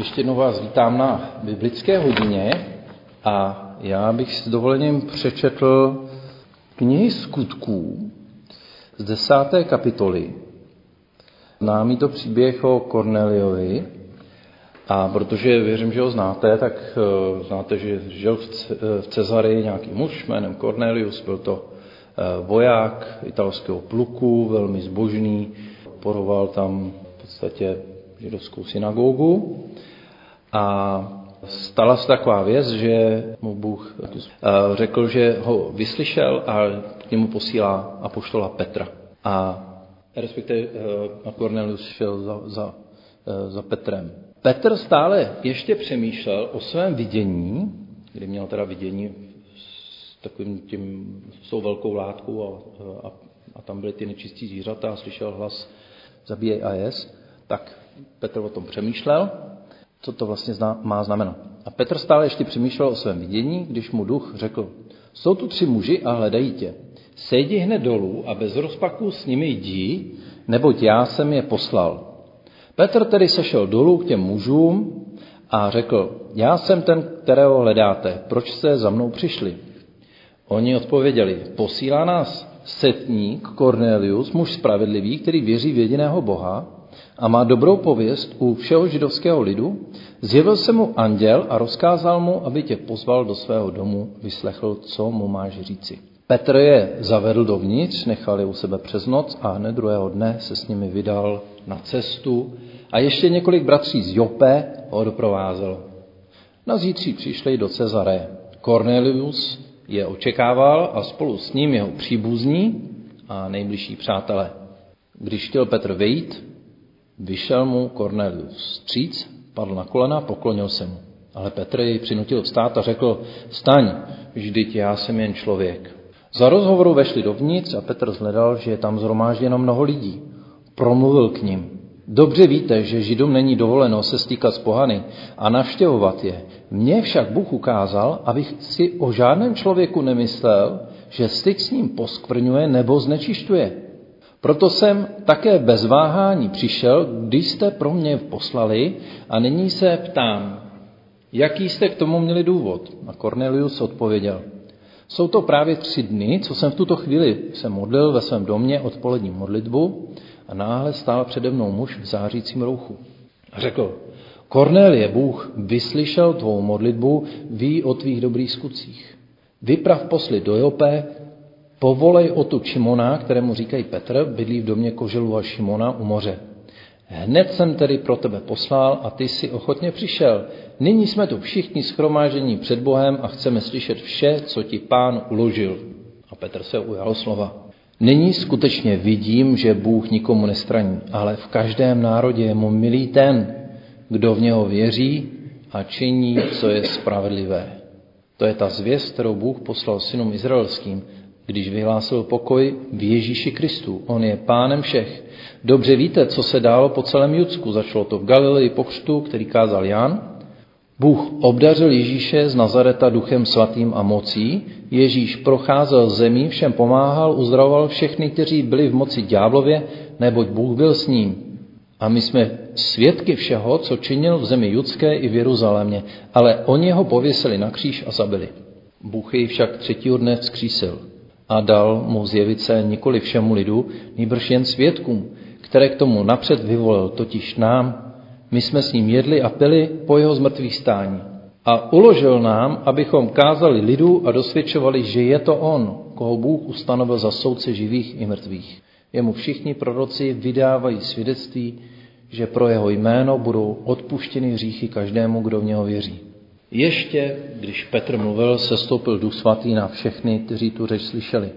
ještě jednou vás vítám na biblické hodině a já bych s dovolením přečetl knihy skutků z desáté kapitoly. Známý to příběh o Korneliovi a protože věřím, že ho znáte, tak uh, znáte, že žil v, C- v Cezary nějaký muž jménem Cornelius, byl to uh, voják italského pluku, velmi zbožný, poroval tam v podstatě židovskou synagogu a stala se taková věc, že mu Bůh řekl, že ho vyslyšel a k němu posílá apoštola Petra. A respektive Cornelius šel za, za, za Petrem. Petr stále ještě přemýšlel o svém vidění, kdy měl teda vidění s takovým tím, s tou velkou látkou a, a, a tam byly ty nečistí zvířata a slyšel hlas zabíjej a jest, tak Petr o tom přemýšlel, co to vlastně má znamenat. A Petr stále ještě přemýšlel o svém vidění, když mu duch řekl, jsou tu tři muži a hledají tě. Sejdi hned dolů a bez rozpaku s nimi jdi, neboť já jsem je poslal. Petr tedy sešel dolů k těm mužům a řekl, já jsem ten, kterého hledáte, proč jste za mnou přišli? Oni odpověděli, posílá nás setník Cornelius, muž spravedlivý, který věří v jediného Boha a má dobrou pověst u všeho židovského lidu, zjevil se mu anděl a rozkázal mu, aby tě pozval do svého domu, vyslechl, co mu máš říci. Petr je zavedl dovnitř, nechal je u sebe přes noc a hned druhého dne se s nimi vydal na cestu a ještě několik bratří z Jope ho doprovázelo. Na zítří přišli do Cezare. Cornelius je očekával a spolu s ním jeho příbuzní a nejbližší přátelé. Když chtěl Petr vejít, vyšel mu Cornelius stříc, padl na kolena, poklonil se mu. Ale Petr jej přinutil vstát a řekl, staň, vždyť já jsem jen člověk. Za rozhovoru vešli dovnitř a Petr zhledal, že je tam zhromážděno mnoho lidí. Promluvil k ním. Dobře víte, že Židům není dovoleno se stýkat s pohany a navštěvovat je. Mně však Bůh ukázal, abych si o žádném člověku nemyslel, že styk s ním poskvrňuje nebo znečišťuje. Proto jsem také bez váhání přišel, když jste pro mě poslali a nyní se ptám, jaký jste k tomu měli důvod? A Cornelius odpověděl, jsou to právě tři dny, co jsem v tuto chvíli se modlil ve svém domě odpolední modlitbu a náhle stál přede mnou muž v zářícím rouchu. A řekl, Kornélie, Bůh vyslyšel tvou modlitbu, ví o tvých dobrých skutcích. Vyprav posly do Jope, povolej o tu Šimona, kterému říkají Petr, bydlí v domě Koželu a Šimona u moře. Hned jsem tedy pro tebe poslal a ty si ochotně přišel. Nyní jsme tu všichni schromážení před Bohem a chceme slyšet vše, co ti pán uložil. A Petr se ujal slova. Nyní skutečně vidím, že Bůh nikomu nestraní, ale v každém národě je mu milý ten, kdo v něho věří a činí, co je spravedlivé. To je ta zvěst, kterou Bůh poslal synům izraelským, když vyhlásil pokoj v Ježíši Kristu. On je pánem všech. Dobře víte, co se dálo po celém Judsku. Začalo to v Galileji po křtu, který kázal Jan. Bůh obdařil Ježíše z Nazareta duchem svatým a mocí. Ježíš procházel zemí, všem pomáhal, uzdravoval všechny, kteří byli v moci ďáblově, neboť Bůh byl s ním. A my jsme svědky všeho, co činil v zemi judské i v Jeruzalémě, ale oni ho pověsili na kříž a zabili. Bůh jej však třetího dne vzkřísil a dal mu zjevit se nikoli všemu lidu, nýbrž jen svědkům, které k tomu napřed vyvolil, totiž nám, my jsme s ním jedli a pili po jeho zmrtvých stání. A uložil nám, abychom kázali lidu a dosvědčovali, že je to on, koho Bůh ustanovil za soudce živých i mrtvých. Jemu všichni proroci vydávají svědectví, že pro jeho jméno budou odpuštěny hříchy každému, kdo v něho věří. Ještě, když Petr mluvil, se stoupil duch svatý na všechny, kteří tu řeč slyšeli.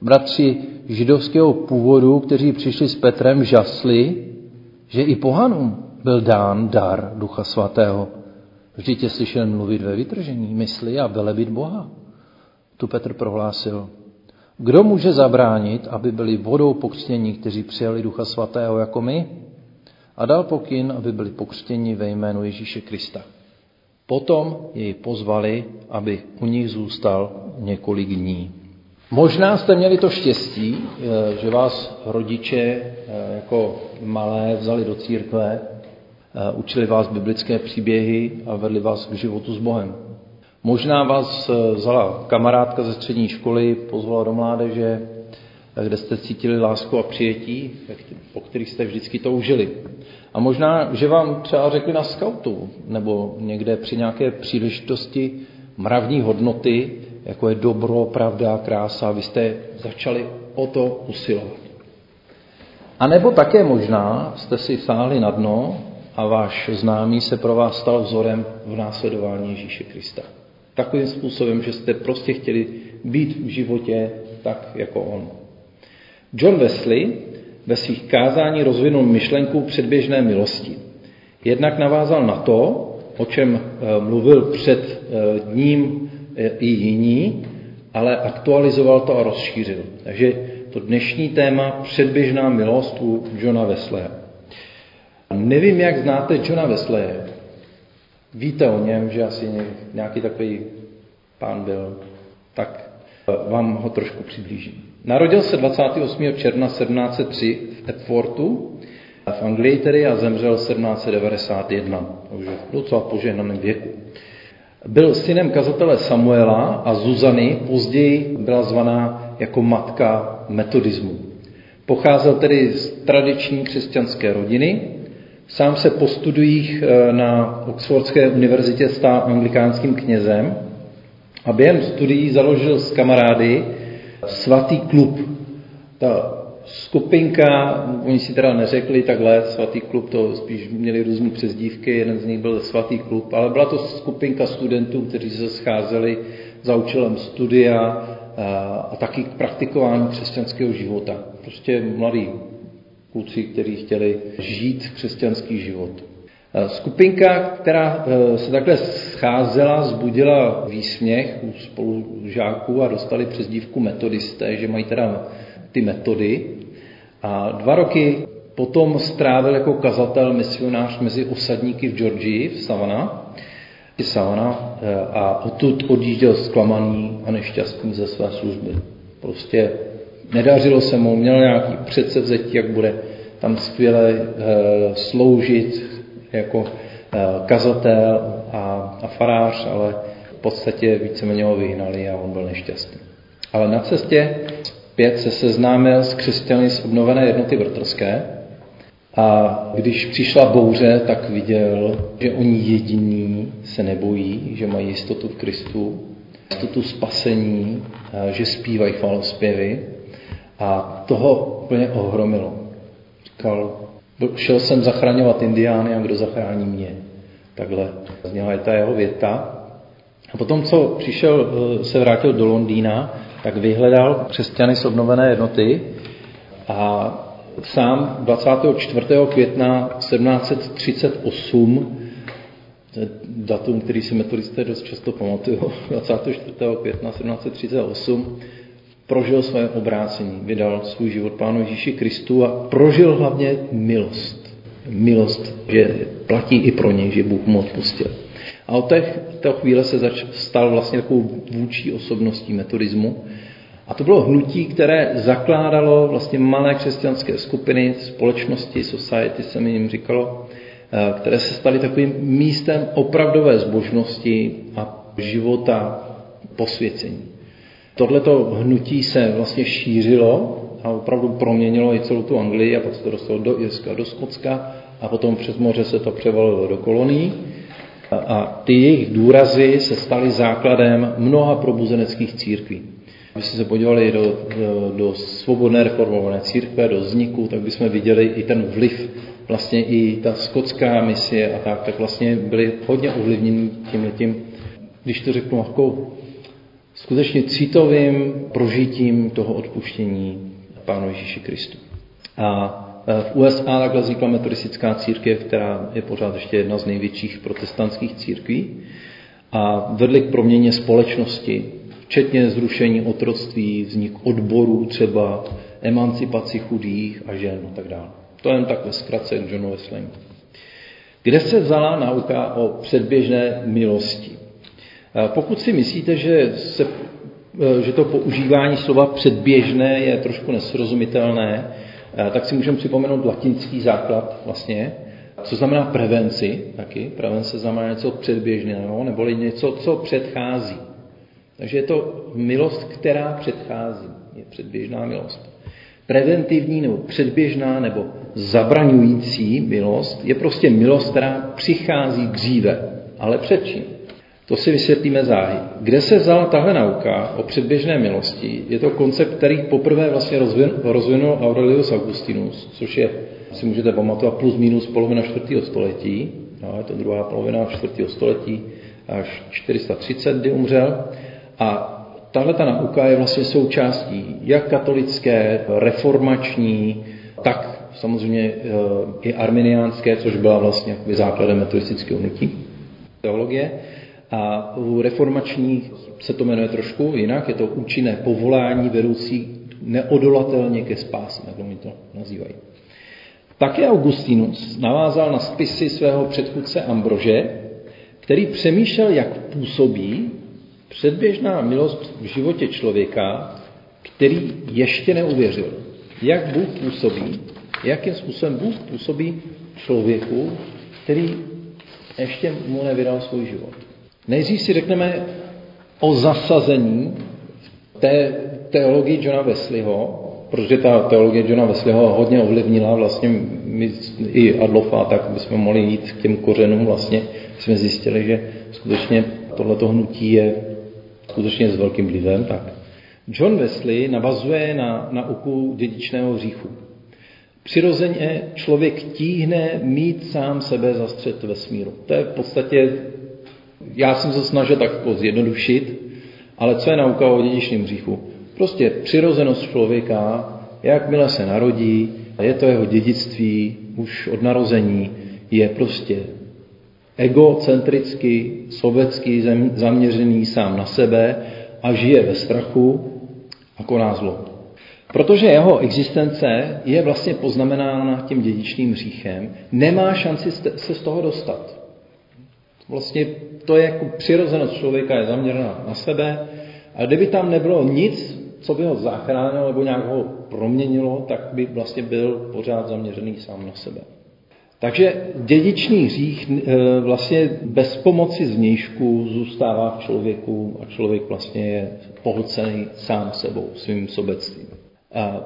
Bratři židovského původu, kteří přišli s Petrem, žasli, že i pohanům byl dán dar ducha svatého. Vždyť je slyšel mluvit ve vytržení mysli a velebit Boha. Tu Petr prohlásil, kdo může zabránit, aby byli vodou pokřtění, kteří přijali ducha svatého jako my? A dal pokyn, aby byli pokřtěni ve jménu Ježíše Krista. Potom jej pozvali, aby u nich zůstal několik dní. Možná jste měli to štěstí, že vás rodiče jako malé vzali do církve učili vás biblické příběhy a vedli vás k životu s Bohem. Možná vás vzala kamarádka ze střední školy, pozvala do mládeže, kde jste cítili lásku a přijetí, po kterých jste vždycky toužili. A možná, že vám třeba řekli na skautu, nebo někde při nějaké příležitosti mravní hodnoty, jako je dobro, pravda, krása, vy jste začali o to usilovat. A nebo také možná jste si sáhli na dno a váš známý se pro vás stal vzorem v následování Ježíše Krista. Takovým způsobem, že jste prostě chtěli být v životě tak, jako on. John Wesley ve svých kázání rozvinul myšlenku předběžné milosti. Jednak navázal na to, o čem eh, mluvil před eh, ním eh, i jiní, ale aktualizoval to a rozšířil. Takže to dnešní téma předběžná milost u Johna Wesleye. Nevím, jak znáte Johna Wesleye. Víte o něm, že asi nějaký takový pán byl. Tak vám ho trošku přiblížím. Narodil se 28. června 1703 v Epfortu, v Anglii tedy a zemřel 1791, takže v docela požehnaném věku. Byl synem kazatele Samuela a Zuzany, později byla zvaná jako matka metodismu. Pocházel tedy z tradiční křesťanské rodiny, sám se po studiích eh, na Oxfordské univerzitě stál anglikánským knězem a během studií založil s kamarády svatý klub. Ta skupinka, oni si teda neřekli takhle, svatý klub, to spíš měli různé přezdívky, jeden z nich byl svatý klub, ale byla to skupinka studentů, kteří se scházeli za účelem studia a taky k praktikování křesťanského života. Prostě mladí kluci, kteří chtěli žít křesťanský život. Skupinka, která e, se takhle scházela, zbudila výsměch u spolužáků a dostali přezdívku metodisté, že mají teda ty metody. A dva roky potom strávil jako kazatel, misionář mezi osadníky v Georgii, v Savana, Savana e, a odtud odjížděl zklamaný a nešťastný ze své služby. Prostě nedařilo se mu, měl nějaký předsevzetí, jak bude tam skvěle sloužit, jako eh, kazatel a, a farář, ale v podstatě víceméně ho vyhnali a on byl nešťastný. Ale na cestě zpět se seznámil s křesťany z obnovené jednoty vrtrské a když přišla bouře, tak viděl, že oni jediní se nebojí, že mají jistotu v Kristu, jistotu spasení, že zpívají chvalospěvy a toho úplně ohromilo. Říkal, šel jsem zachraňovat indiány a kdo zachrání mě. Takhle zněla je ta jeho věta. A potom, co přišel, eh, se vrátil do Londýna, tak vyhledal křesťany z obnovené jednoty a sám 24. května 1738 datum, který si metodisté dost často pamatují, 24. května 1738 prožil své obrácení, vydal svůj život Pánu Ježíši Kristu a prožil hlavně milost. Milost, že platí i pro něj, že Bůh mu odpustil. A od té, té chvíle se zač, stal vlastně takovou vůči osobností metodismu. A to bylo hnutí, které zakládalo vlastně malé křesťanské skupiny, společnosti, society se mi jim říkalo, eh, které se staly takovým místem opravdové zbožnosti a života posvěcení. Tohleto hnutí se vlastně šířilo a opravdu proměnilo i celou tu Anglii a pak se to dostalo do Irska, do Skotska a potom přes moře se to převalilo do kolonií. A ty jejich důrazy se staly základem mnoha probuzeneckých církví. Když se podívali do, do, do svobodné reformované církve, do vzniku, tak bychom viděli i ten vliv, vlastně i ta skotská misie a tak, tak vlastně byli hodně ovlivněni tím, tím když to řeknu jako skutečně citovým prožitím toho odpuštění Pánu Ježíši Kristu. A e, v USA takhle vznikla metodistická církev, která je pořád ještě jedna z největších protestantských církví a vedly k proměně společnosti, včetně zrušení otroctví, vznik odborů třeba, emancipaci chudých a žen a tak dále. To jen tak ve zkratce k Johnu Wesley. Kde se vzala nauka o předběžné milosti? Pokud si myslíte, že, se, e, že to používání slova předběžné je trošku nesrozumitelné, e, tak si můžeme připomenout latinský základ vlastně. co znamená prevenci taky. Prevence znamená něco předběžného, neboli něco, co předchází. Takže je to milost, která předchází. Je předběžná milost. Preventivní nebo předběžná nebo zabraňující milost je prostě milost, která přichází dříve, ale před čím? To si vysvětlíme záhy. Kde se vzala tahle nauka o předběžné milosti? Je to koncept, který poprvé vlastně rozvinul Aurelius Augustinus, což je, si můžete pamatovat, plus minus polovina čtvrtého století. No, je to druhá polovina čtvrtého století až 430, kdy umřel. A tahle ta nauka je vlastně součástí jak katolické, reformační, tak samozřejmě eh, i arminiánské, což byla vlastně základem metodistického unití teologie. A u reformačních se to jmenuje trošku jinak, je to účinné povolání vedoucí neodolatelně ke spáse, jak mi to nazývají. Také Augustinus navázal na spisy svého předchůdce Ambrože, který přemýšlel, jak působí předběžná milost v životě člověka, který ještě neuvěřil. Jak Bůh působí, jakým způsobem Bůh působí člověku, který ještě mu nevydal svůj život. Nejdřív si řekneme o zasazení té teologii Johna Wesleyho, protože ta teologie Johna Wesleyho hodně ovlivnila vlastně my, i Adlofa, tak bychom mohli jít k těm kořenům vlastně, jsme zjistili, že skutečně tohleto hnutí je skutečně s velkým vlivem, tak John Wesley navazuje na nauku dědičného hříchu. Přirozeně člověk tíhne mít sám sebe za střed vesmíru. To je v podstatě já jsem se snažil tak jako zjednodušit, ale co je nauka o dědičném hříchu? Prostě přirozenost člověka, jakmile se narodí, je to jeho dědictví už od narození, je prostě egocentricky, sobecký, zaměřený sám na sebe a žije ve strachu a koná zlo. Protože jeho existence je vlastně poznamenána tím dědičným hříchem, nemá šanci se z toho dostat. Vlastně to je jako přirozenost člověka, je zaměřená na sebe a kdyby tam nebylo nic, co by ho zachránilo nebo nějak ho proměnilo, tak by vlastně byl pořád zaměřený sám na sebe. Takže dědičný hřích e, vlastně bez pomoci zvnějšku zůstává v člověku a člověk vlastně je pohlcený sám sebou, svým sobectvím. A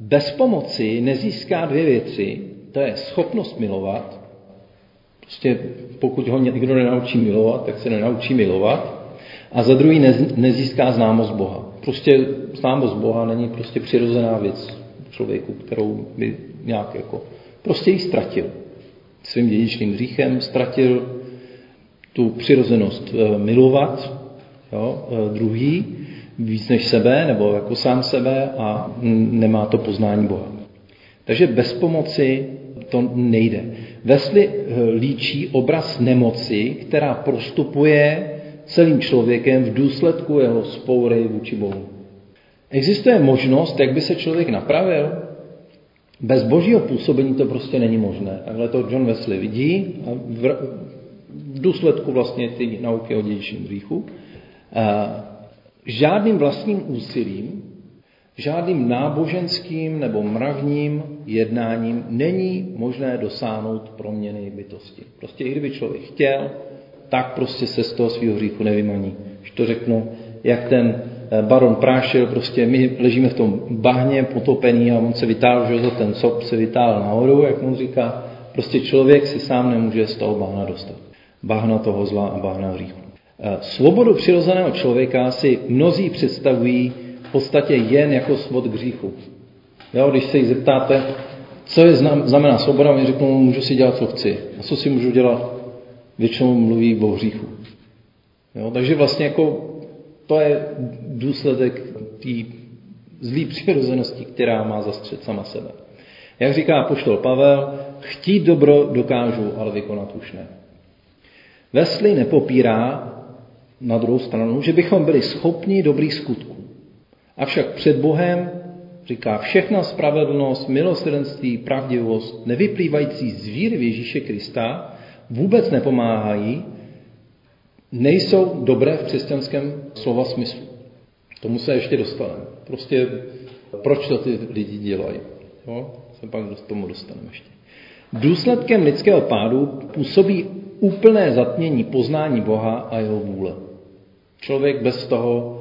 bez pomoci nezíská dvě věci, to je schopnost milovat Prostě pokud ho někdo nenaučí milovat, tak se nenaučí milovat. A za druhý nezíská známost Boha. Prostě známost Boha není prostě přirozená věc člověku, kterou by nějak jako... Prostě ji ztratil. Svým dědičným hříchem ztratil tu přirozenost eh, milovat jo, eh, druhý víc než sebe, nebo jako sám sebe a nemá to poznání Boha. Takže bez pomoci to nejde. Wesley eh, líčí obraz nemoci, která prostupuje celým člověkem v důsledku jeho spoury vůči Bohu. Existuje možnost, jak by se člověk napravil? Bez božího působení to prostě není možné. Takhle to John Wesley vidí a v, v důsledku vlastně ty nauky o dědičním hříchu. Žádným vlastním úsilím Žádným náboženským nebo mravním jednáním není možné dosáhnout proměny bytosti. Prostě i kdyby člověk chtěl, tak prostě se z toho svého hříchu nevymaní. Když to řeknu, jak ten eh, baron prášil, prostě my ležíme v tom bahně potopení a on se vytáhl, že za ten sop se vytáhl nahoru, jak on říká, prostě člověk si sám nemůže z toho bahna dostat. Bahna toho zla a bahna hříchu. Eh, svobodu přirozeného člověka si mnozí představují v podstatě jen jako svod hříchu. Jo, když se jich zeptáte, co je znamená svoboda, oni řeknou, můžu si dělat, co chci. A co si můžu dělat? Většinou mluví o hříchu. Jo, takže vlastně jako to je důsledek té zlý přirozenosti, která má zastřed sama sebe. Jak říká poštol Pavel, chtít dobro dokážu, ale vykonat už ne. Wesley nepopírá na druhou stranu, že bychom byli schopni dobrých skutků. Avšak před Bohem, říká, všechna spravedlnost, milosrdenství, pravdivost, nevyplývající z víry v Ježíše Krista, vůbec nepomáhají, nejsou dobré v křesťanském slova smyslu. Tomu se ještě dostaneme. Prostě proč to ty lidi dělají. Jo? Se pak k tomu dostaneme ještě. Důsledkem lidského pádu působí úplné zatmění poznání Boha a jeho vůle. Člověk bez toho,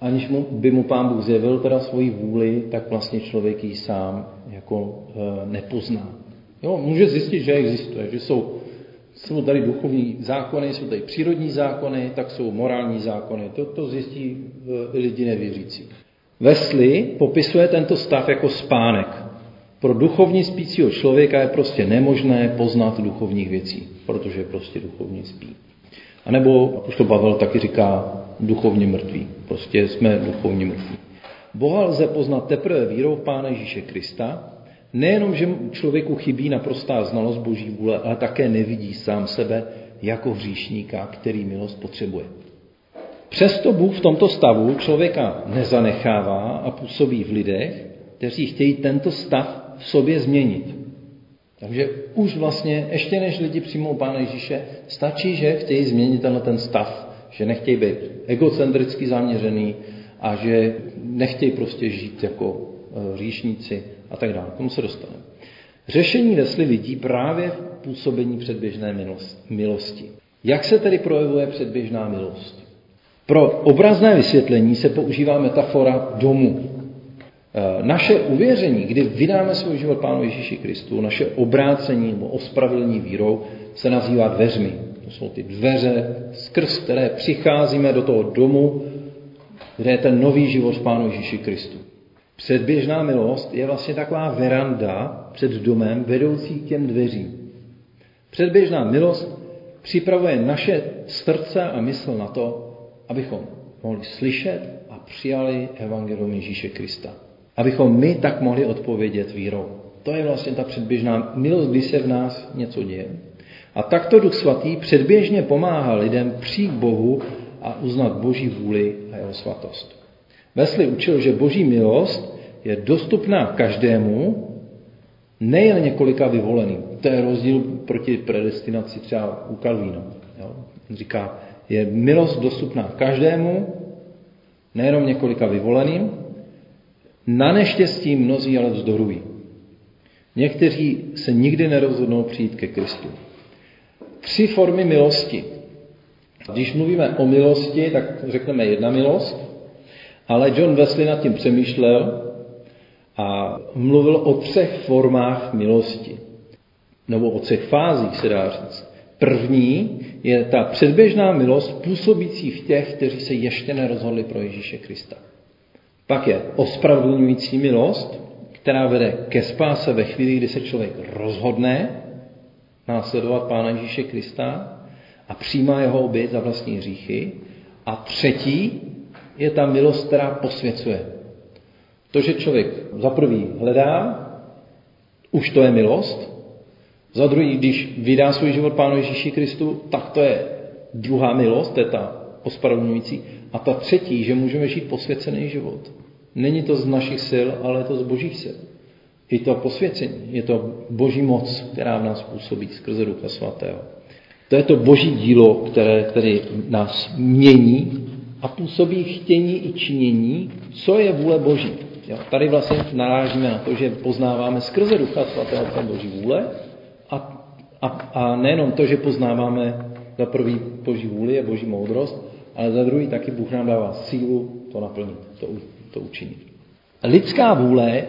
aniž mu, by mu pán Bůh zjevil teda svoji vůli, tak vlastně člověk ji sám jako e, nepozná. Jo, může zjistit, že existuje, že jsou, jsou tady duchovní zákony, jsou tady přírodní zákony, tak jsou morální zákony. To, to zjistí e, lidi nevěřící. Wesley popisuje tento stav jako spánek. Pro duchovní spícího člověka je prostě nemožné poznat duchovních věcí, protože prostě duchovní spí. A nebo, už to Pavel taky říká, duchovně mrtví. Prostě jsme duchovně mrtví. Boha lze poznat teprve vírou v Pána Ježíše Krista, nejenom, že člověku chybí naprostá znalost Boží vůle, ale také nevidí sám sebe jako hříšníka, který milost potřebuje. Přesto Bůh v tomto stavu člověka nezanechává a působí v lidech, kteří chtějí tento stav v sobě změnit. Takže už vlastně, ještě než lidi přijmou Pána Ježíše, stačí, že chtějí změnit tenhle ten stav, že nechtějí být egocentricky zaměřený a že nechtějí prostě žít jako e, říšníci a tak dále. K tomu se dostaneme. Řešení Vesli vidí právě v působení předběžné milosti. Jak se tedy projevuje předběžná milost? Pro obrazné vysvětlení se používá metafora domu. E, naše uvěření, kdy vydáme svůj život Pánu Ježíši Kristu, naše obrácení nebo ospravedlnění vírou, se nazývá dveřmi. To jsou ty dveře, skrz které přicházíme do toho domu, kde je ten nový život v Pánu Ježíši Kristu. Předběžná milost je vlastně taková veranda před domem vedoucí k těm dveřím. Předběžná milost připravuje naše srdce a mysl na to, abychom mohli slyšet a přijali evangelium Ježíše Krista. Abychom my tak mohli odpovědět vírou. To je vlastně ta předběžná milost, kdy se v nás něco děje. A takto Duch Svatý předběžně pomáhá lidem přijít Bohu a uznat Boží vůli a jeho svatost. Wesley učil, že Boží milost je dostupná každému, nejen několika vyvoleným. To je rozdíl proti predestinaci třeba u Kalvína. Jo? Říká, je milost dostupná každému, nejenom několika vyvoleným. Na neštěstí mnozí ale vzdorují. Někteří se nikdy nerozhodnou přijít ke Kristu. Tři formy milosti. Když mluvíme o milosti, tak řekneme jedna milost, ale John Wesley nad tím přemýšlel a mluvil o třech formách milosti. Nebo o třech fázích, se dá říct. První je ta předběžná milost působící v těch, kteří se ještě nerozhodli pro Ježíše Krista. Pak je ospravedlňující milost, která vede ke spáse ve chvíli, kdy se člověk rozhodne následovat Pána Ježíše Krista a přijímá jeho oběť za vlastní hříchy. A třetí je ta milost, která posvěcuje. To, že člověk za prvý hledá, už to je milost, za druhý, když vydá svůj život Pánu Ježíši Kristu, tak to je druhá milost, to je ta ospravedlňující. A ta třetí, že můžeme žít posvěcený život. Není to z našich sil, ale je to z božích sil. Je to posvěcení, je to boží moc, která v nás působí skrze Ducha Svatého. To je to boží dílo, které, které nás mění a působí chtění i činění, co je vůle boží. Jo? Tady vlastně narážíme na to, že poznáváme skrze Ducha Svatého boží vůle a, a, a nejenom to, že poznáváme za prvý boží vůli a boží moudrost, ale za druhý taky Bůh nám dává sílu to naplnit, to, to učinit. Lidská vůle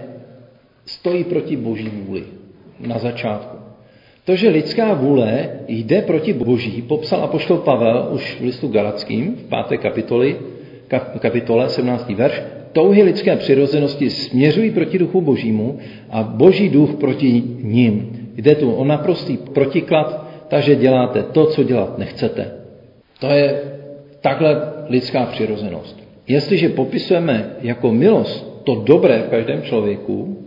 stojí proti boží vůli na začátku. To, že lidská vůle jde proti boží, popsal apoštol Pavel už v listu Galackým v páté kapitoli, kapitole 17. verš, touhy lidské přirozenosti směřují proti duchu božímu a boží duch proti ním. Jde tu o naprostý protiklad, takže děláte to, co dělat nechcete. To je takhle lidská přirozenost. Jestliže popisujeme jako milost to dobré v každém člověku,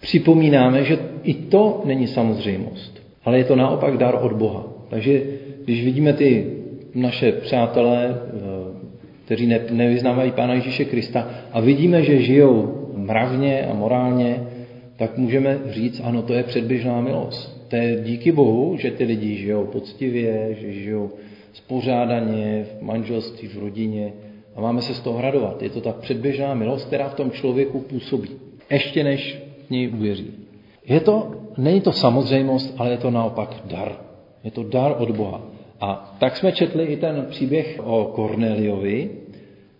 připomínáme, že i to není samozřejmost, ale je to naopak dar od Boha. Takže když vidíme ty naše přátelé, eh, kteří ne, nevyznávají Pána Ježíše Krista a vidíme, že žijou mravně a morálně, tak můžeme říct, ano, to je předběžná milost. To je díky Bohu, že ty lidi žijou poctivě, že žijou spořádaně, v manželství, v rodině a máme se z toho radovat. Je to ta předběžná milost, která v tom člověku působí. Ještě než něj uvěří. Je to není to samozřejmost, ale je to naopak dar. Je to dar od Boha. A tak jsme četli i ten příběh o Korneliovi.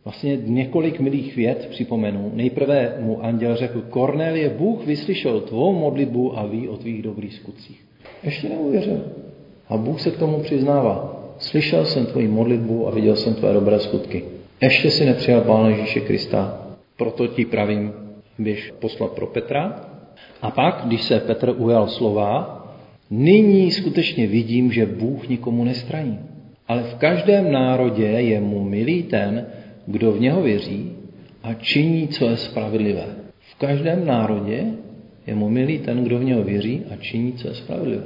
Vlastně několik milých vět připomenu. Nejprve mu anděl řekl, Kornelie, Bůh vyslyšel tvou modlitbu a ví o tvých dobrých skutcích. Ještě neuvěřil. A Bůh se k tomu přiznává. Slyšel jsem tvoji modlitbu a viděl jsem tvoje dobré skutky. Ještě si nepřijal Pána Ježíše Krista, proto ti pravím, běž poslat pro Petra. A pak, když se Petr ujal slova, nyní skutečně vidím, že Bůh nikomu nestraní. Ale v každém národě je mu milý ten, kdo v něho věří a činí, co je spravedlivé. V každém národě je mu milý ten, kdo v něho věří a činí, co je spravedlivé.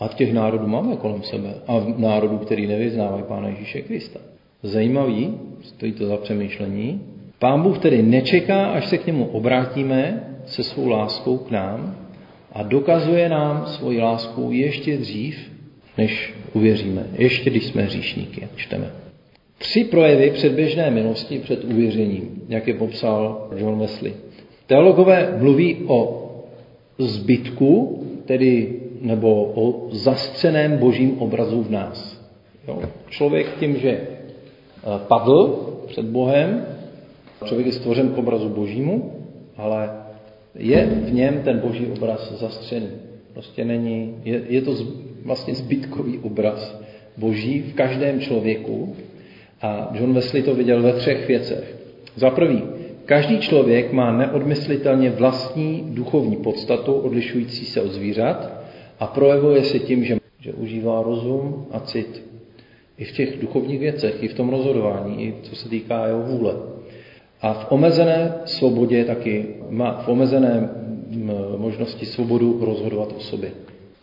A těch národů máme kolem sebe. A národů, který nevyznávají Pána Ježíše Krista. Zajímavý, stojí to za přemýšlení. Pán Bůh tedy nečeká, až se k němu obrátíme se svou láskou k nám a dokazuje nám svoji lásku ještě dřív, než uvěříme. Ještě když jsme hříšníky, čteme. Tři projevy předběžné milosti před uvěřením, jak je popsal John Wesley. Teologové mluví o zbytku, tedy nebo o zastřeném božím obrazu v nás. Jo? Člověk tím, že eh, padl před Bohem, člověk je stvořen k obrazu božímu, ale je v něm ten boží obraz zastřený. Prostě není, je, je to z, vlastně zbytkový obraz boží v každém člověku a John Wesley to viděl ve třech věcech. Za prvý, každý člověk má neodmyslitelně vlastní duchovní podstatu, odlišující se od zvířat, a projevuje se tím, že, že užívá rozum a cit. I v těch duchovních věcech, i v tom rozhodování, i co se týká jeho vůle. A v omezené svobodě taky má v omezené možnosti svobodu rozhodovat o sobě.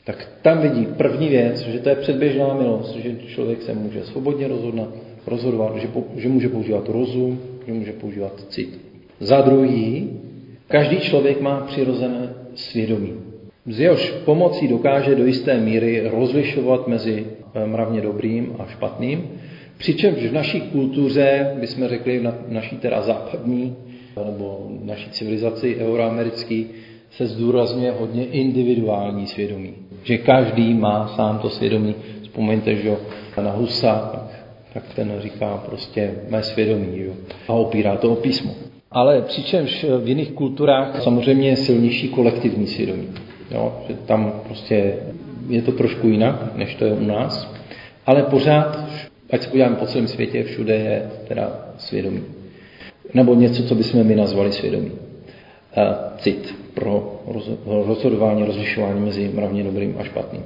Tak tam vidí první věc, že to je předběžná milost, že člověk se může svobodně rozhodnout, rozhodovat, že, po, že může používat rozum, že může používat cit. Za druhý, každý člověk má přirozené svědomí. Z jehož pomocí dokáže do jisté míry rozlišovat mezi eh, mravně dobrým a špatným, přičemž v naší kultuře, bychom řekli v naší teda západní, nebo naší civilizaci euroamerický, se zdůrazňuje hodně individuální svědomí. Že každý má sám to svědomí. Vzpomeňte, že na Husa, tak, tak ten říká prostě mé svědomí že? a opírá to o písmo. Ale přičemž v jiných kulturách samozřejmě je silnější kolektivní svědomí. Jo, že tam prostě je to trošku jinak, než to je u nás. Ale pořád, ať se podíváme po celém světě, všude je teda svědomí. Nebo něco, co bychom my nazvali svědomí. Cit pro rozhodování, rozlišování mezi mravně dobrým a špatným.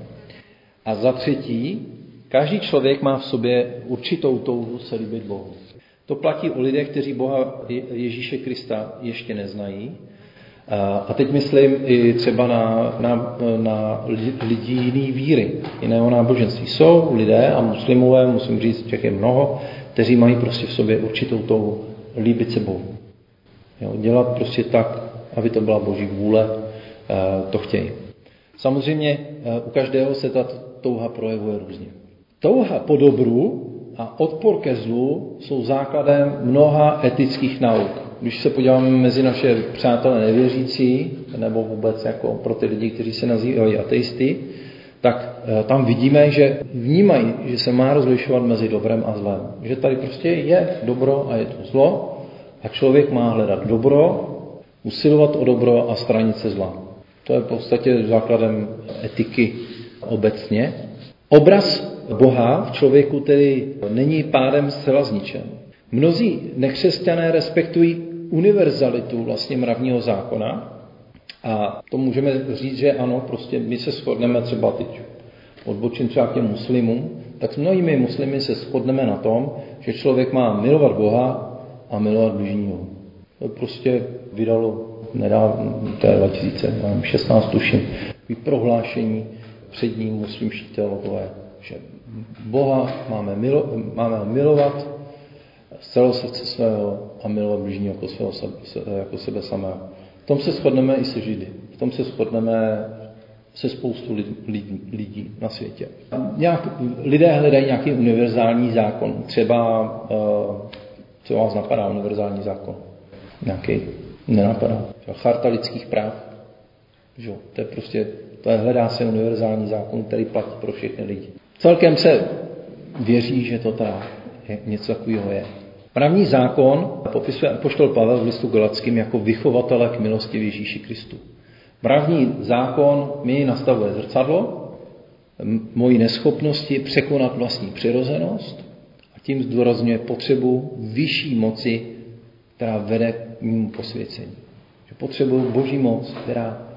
A za třetí, každý člověk má v sobě určitou touhu se líbit Bohu. To platí o lidech, kteří Boha Ježíše Krista ještě neznají, a teď myslím i třeba na, na, na lidi jiný víry, jiného náboženství. Jsou lidé a muslimové, musím říct, těch je mnoho, kteří mají prostě v sobě určitou tou líbit se Bohu. Jo, dělat prostě tak, aby to byla Boží vůle, to chtějí. Samozřejmě u každého se ta touha projevuje různě. Touha po dobru a odpor ke zlu jsou základem mnoha etických nauk. Když se podíváme mezi naše přátelé nevěřící, nebo vůbec jako pro ty lidi, kteří se nazývají ateisty, tak eh, tam vidíme, že vnímají, že se má rozlišovat mezi dobrem a zlem. Že tady prostě je dobro a je to zlo a člověk má hledat dobro, usilovat o dobro a stranit se zla. To je v podstatě základem etiky obecně. Obraz Boha v člověku tedy není pádem zcela zničen. Mnozí nekřesťané respektují univerzalitu vlastně mravního zákona a to můžeme říct, že ano, prostě my se shodneme třeba teď odbočím třeba k těm muslimům, tak s mnohými muslimy se shodneme na tom, že člověk má milovat Boha a milovat bližního. To prostě vydalo nedávno, to je 2016 tuším, prohlášení přední muslimští teologové, že Boha máme, milo, máme milovat z celého srdce svého a milovat bližní jako, svého, jako sebe samého. V tom se shodneme i se Židy. V tom se shodneme se spoustu lidí, lidí na světě. Nějak, lidé hledají nějaký univerzální zákon. Třeba, uh, co vás napadá, univerzální zákon? Nějaký nenapadá. Charta lidských práv. Že? To je prostě To je hledá se univerzální zákon, který platí pro všechny lidi. Celkem se věří, že to ta něco takového je. Právní zákon popisuje poštol Pavel v listu Galackým jako vychovatele k milosti v Ježíši Kristu. Právní zákon mi nastavuje zrcadlo, moji neschopnosti překonat vlastní přirozenost a tím zdůrazňuje potřebu vyšší moci, která vede k mému posvěcení. Že potřebuji boží moc, která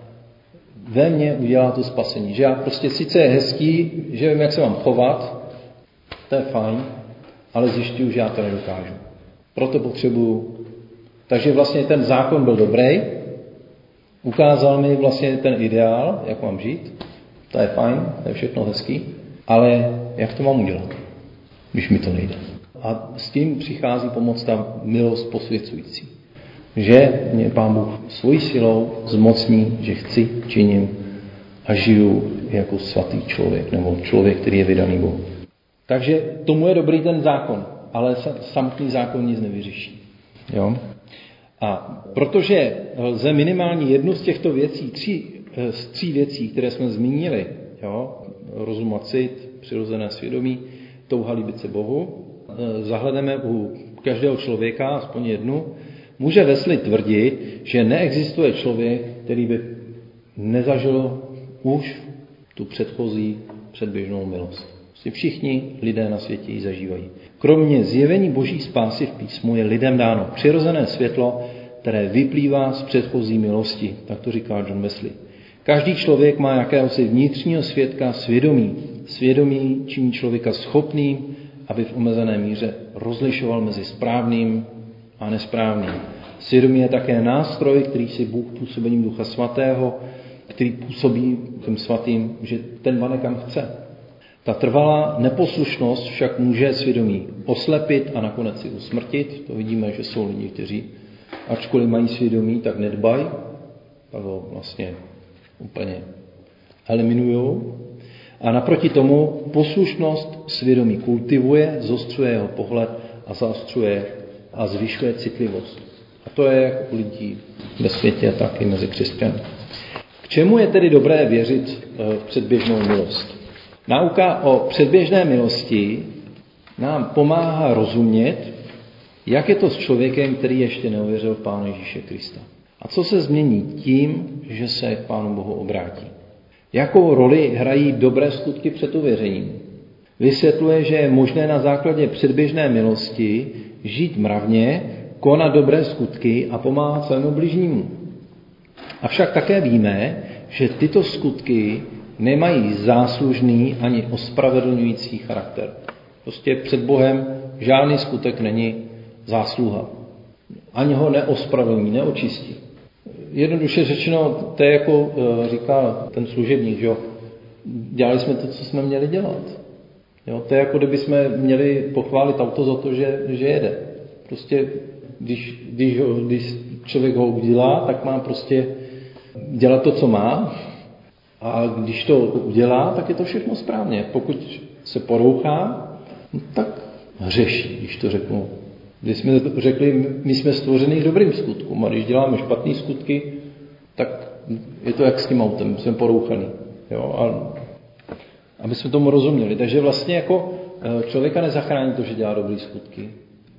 ve mně udělá to spasení. Že já prostě sice je hezký, že vím, jak se mám chovat, to je fajn, ale zjišťuju, že já to nedokážu. Proto potřebuju. Takže vlastně ten zákon byl dobrý, ukázal mi vlastně ten ideál, jak mám žít, to je fajn, to je všechno hezký, ale jak to mám udělat, když mi to nejde. A s tím přichází pomoc ta milost posvěcující. Že mě Pán Bůh svojí silou zmocní, že chci, činím a žiju jako svatý člověk, nebo člověk, který je vydaný Bohu. Takže tomu je dobrý ten zákon, ale samotný zákon nic nevyřeší. Jo? A protože lze minimálně jednu z těchto věcí, tři, eh, z tří věcí, které jsme zmínili, jo, rozum a cit, přirozené svědomí, touha líbit se Bohu, eh, zahledeme u každého člověka, aspoň jednu, může Wesley tvrdit, že neexistuje člověk, který by nezažil už tu předchozí předběžnou milost. Prostě všichni lidé na světě ji zažívají. Kromě zjevení boží spásy v písmu je lidem dáno přirozené světlo, které vyplývá z předchozí milosti. Tak to říká John Wesley. Každý člověk má jakéhosi vnitřního svědka svědomí. Svědomí činí člověka schopným, aby v omezené míře rozlišoval mezi správným a nesprávným. Svědomí je také nástroj, který si Bůh působením Ducha Svatého, který působí tím svatým, že ten vane kam chce. Ta trvalá neposlušnost však může svědomí oslepit a nakonec si usmrtit. To vidíme, že jsou lidi, kteří ačkoliv mají svědomí, tak nedbají, tak ho vlastně úplně eliminují. A naproti tomu poslušnost svědomí kultivuje, zostřuje jeho pohled a zaostřuje a zvyšuje citlivost. A to je jak u lidí ve světě, tak i mezi křesťany. K čemu je tedy dobré věřit eh, v předběžnou milost? Nauka o předběžné milosti nám pomáhá rozumět, jak je to s člověkem, který ještě neuvěřil v Pána Ježíše Krista. A co se změní tím, že se k Pánu Bohu obrátí? Jakou roli hrají dobré skutky před uvěřením? Vysvětluje, že je možné na základě předběžné milosti žít mravně, konat dobré skutky a pomáhat svému bližnímu. Avšak také víme, že tyto skutky nemají záslužný ani ospravedlňující charakter. Prostě před Bohem žádný skutek není zásluha. Ani ho neospravedlní, neočistí. Jednoduše řečeno, to je jako eh, říká ten služebník, že dělali jsme to, co jsme měli dělat. Jo, to je jako kdyby jsme měli pochválit auto za to, že, že jede. Prostě když, když, když člověk ho udělá, tak má prostě dělat to, co má a když to udělá, tak je to všechno správně. Pokud se porouchá, no tak hřeší, když to řeknu. Když jsme řekli, my jsme stvořený dobrým skutkům a když děláme špatné skutky, tak je to jak s tím autem, jsme porouchaný. Jo? A aby jsme tomu rozuměli. Takže vlastně jako eh, člověka nezachrání to, že dělá dobré skutky.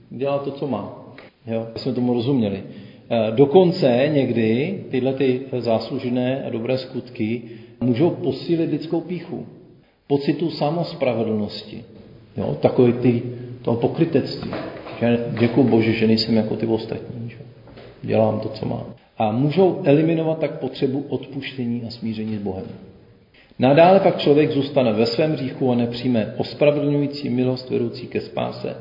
Dělá to, co má. Jo? Aby jsme tomu rozuměli. Eh, dokonce někdy tyhle ty záslužné a dobré skutky můžou posílit lidskou píchu, pocitu samospravedlnosti, jo, takový ty, toho pokrytectví. Že děkuji Bože, že nejsem jako ty ostatní. Že? Dělám to, co mám. A můžou eliminovat tak potřebu odpuštění a smíření s Bohem. Nadále pak člověk zůstane ve svém říchu a nepřijme ospravedlňující milost vedoucí ke spáse,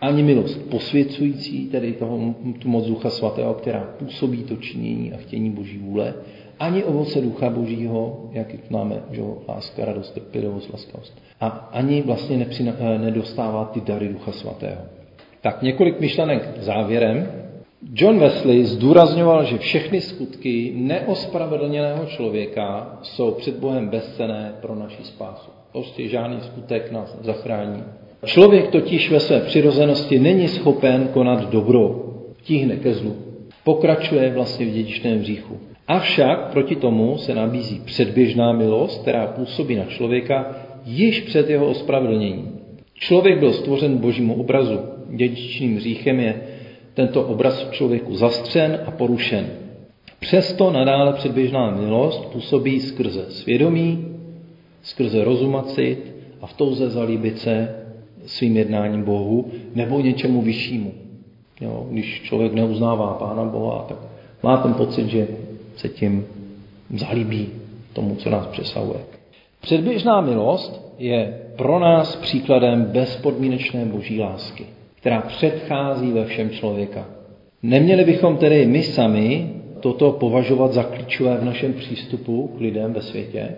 ani milost posvěcující, tedy toho, tu moc Ducha Svatého, která působí to činění a chtění Boží vůle, ani ovoce ducha božího, jak máme, že láska, radost, trpělivost, laskavost. A ani vlastně nepřina, eh, nedostává ty dary ducha svatého. Tak několik myšlenek závěrem. John Wesley zdůrazňoval, že všechny skutky neospravedlněného člověka jsou před Bohem bezcené pro naši spásu. Prostě žádný skutek nás zachrání. Člověk totiž ve své přirozenosti není schopen konat dobro, tíhne ke zlu, pokračuje vlastně v dědičném říchu. Avšak proti tomu se nabízí předběžná milost, která působí na člověka již před jeho ospravedlněním. Člověk byl stvořen božímu obrazu. Dědičným říchem je tento obraz v člověku zastřen a porušen. Přesto nadále předběžná milost působí skrze svědomí, skrze rozumacit a v touze zalíbit se svým jednáním Bohu nebo něčemu vyššímu. Jo, když člověk neuznává Pána Boha, tak má ten pocit, že se tím zalíbí tomu, co nás přesahuje. Předběžná milost je pro nás příkladem bezpodmínečné boží lásky, která předchází ve všem člověka. Neměli bychom tedy my sami toto považovat za klíčové v našem přístupu k lidem ve světě,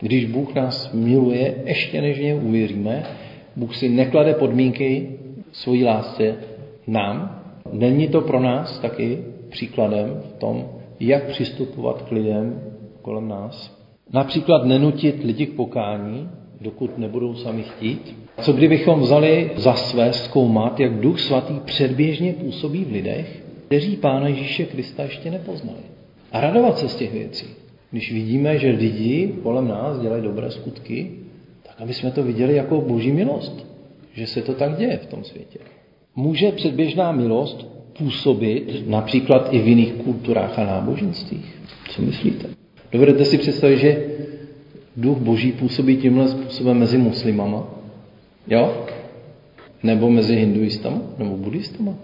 když Bůh nás miluje, ještě než něj uvěříme, Bůh si neklade podmínky svojí lásce nám. Není to pro nás taky příkladem v tom, jak přistupovat k lidem kolem nás. Například nenutit lidi k pokání, dokud nebudou sami chtít. Co kdybychom vzali za své zkoumat, jak Duch Svatý předběžně působí v lidech, kteří Pána Ježíše Krista ještě nepoznali. A radovat se z těch věcí. Když vidíme, že lidi kolem nás dělají dobré skutky, tak aby jsme to viděli jako boží milost. Že se to tak děje v tom světě. Může předběžná milost působit například i v jiných kulturách a náboženstvích? Co myslíte? Dovedete si představit, že duch boží působí tímhle způsobem mezi muslimama? Jo? Nebo mezi hinduistama? Nebo buddhistama?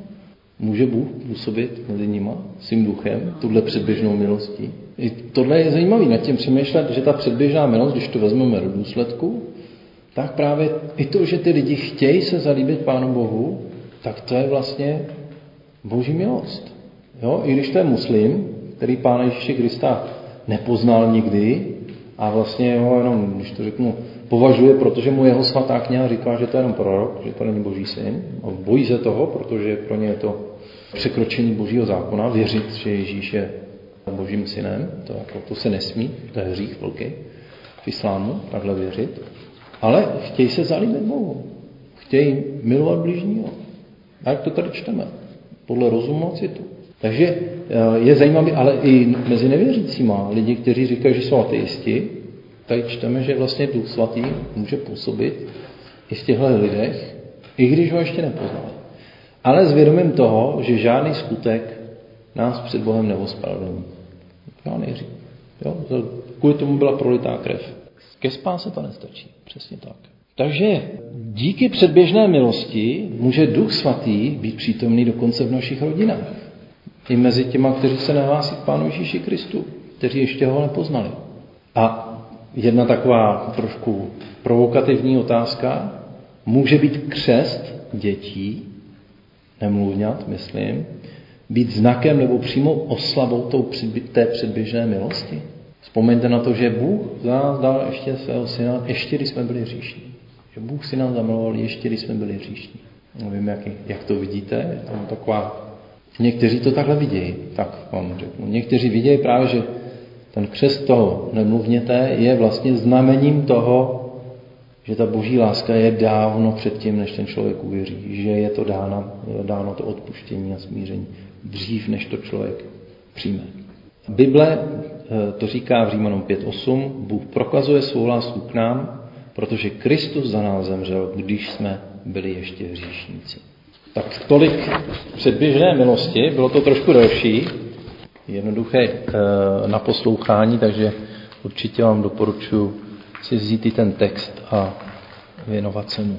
Může Bůh působit mezi nima svým duchem, tuhle předběžnou milostí? I tohle je zajímavé nad tím přemýšlet, že ta předběžná milost, když to vezmeme do důsledku, tak právě i to, že ty lidi chtějí se zalíbit Pánu Bohu, tak to je vlastně boží milost. Jo? I když to je muslim, který Pána Ježíše Krista nepoznal nikdy a vlastně ho jenom, když to řeknu, považuje, protože mu jeho svatá kniha říká, že to je jenom prorok, že to není boží syn. A bojí se toho, protože pro ně je to překročení božího zákona, věřit, že Ježíš je božím synem, to, jako, to se nesmí, to je hřích velký v islámu, takhle věřit. Ale chtějí se zalíbit Bohu. Chtějí milovat bližního. A jak to tady čteme? Podle rozumu a citu. Takže eh, je zajímavé, ale i mezi nevěřícíma, lidi, kteří říkají, že jsou ateisti, tady čteme, že vlastně Duch Svatý může působit i v těchto lidech, i když ho ještě nepoznali. Ale s vědomím toho, že žádný skutek nás před Bohem neospravedlní. Žádný hřích. Jo? Kvůli tomu byla prolitá krev. Ke spáse to nestačí. Přesně tak. Takže díky předběžné milosti může Duch Svatý být přítomný dokonce v našich rodinách. I mezi těma, kteří se nehlásí k Pánu Ježíši Kristu, kteří ještě ho nepoznali. A jedna taková trošku provokativní otázka. Může být křest dětí, nemluvňat, myslím, být znakem nebo přímo oslavou té předběžné milosti? Vzpomeňte na to, že Bůh za nás dal ještě svého syna, ještě když jsme byli hříšní. Že Bůh si nás zamiloval ještě když jsme byli hříšní. Nevím, jak, jak to vidíte, je tam taková... Někteří to takhle vidějí, tak vám řeknu. Někteří vidějí právě, že ten křest toho nemluvněte je vlastně znamením toho, že ta boží láska je dávno předtím, než ten člověk uvěří, že je to dáno, je dáno to odpuštění a smíření dřív, než to člověk přijme. Bible eh, to říká v Římanům 5.8, Bůh prokazuje svou lásku k nám, protože Kristus za nás zemřel, když jsme byli ještě hříšníci. Tak tolik předběžné milosti, bylo to trošku delší, jednoduché eh, na poslouchání, takže určitě vám doporučuji si vzít i ten text a věnovat se mu.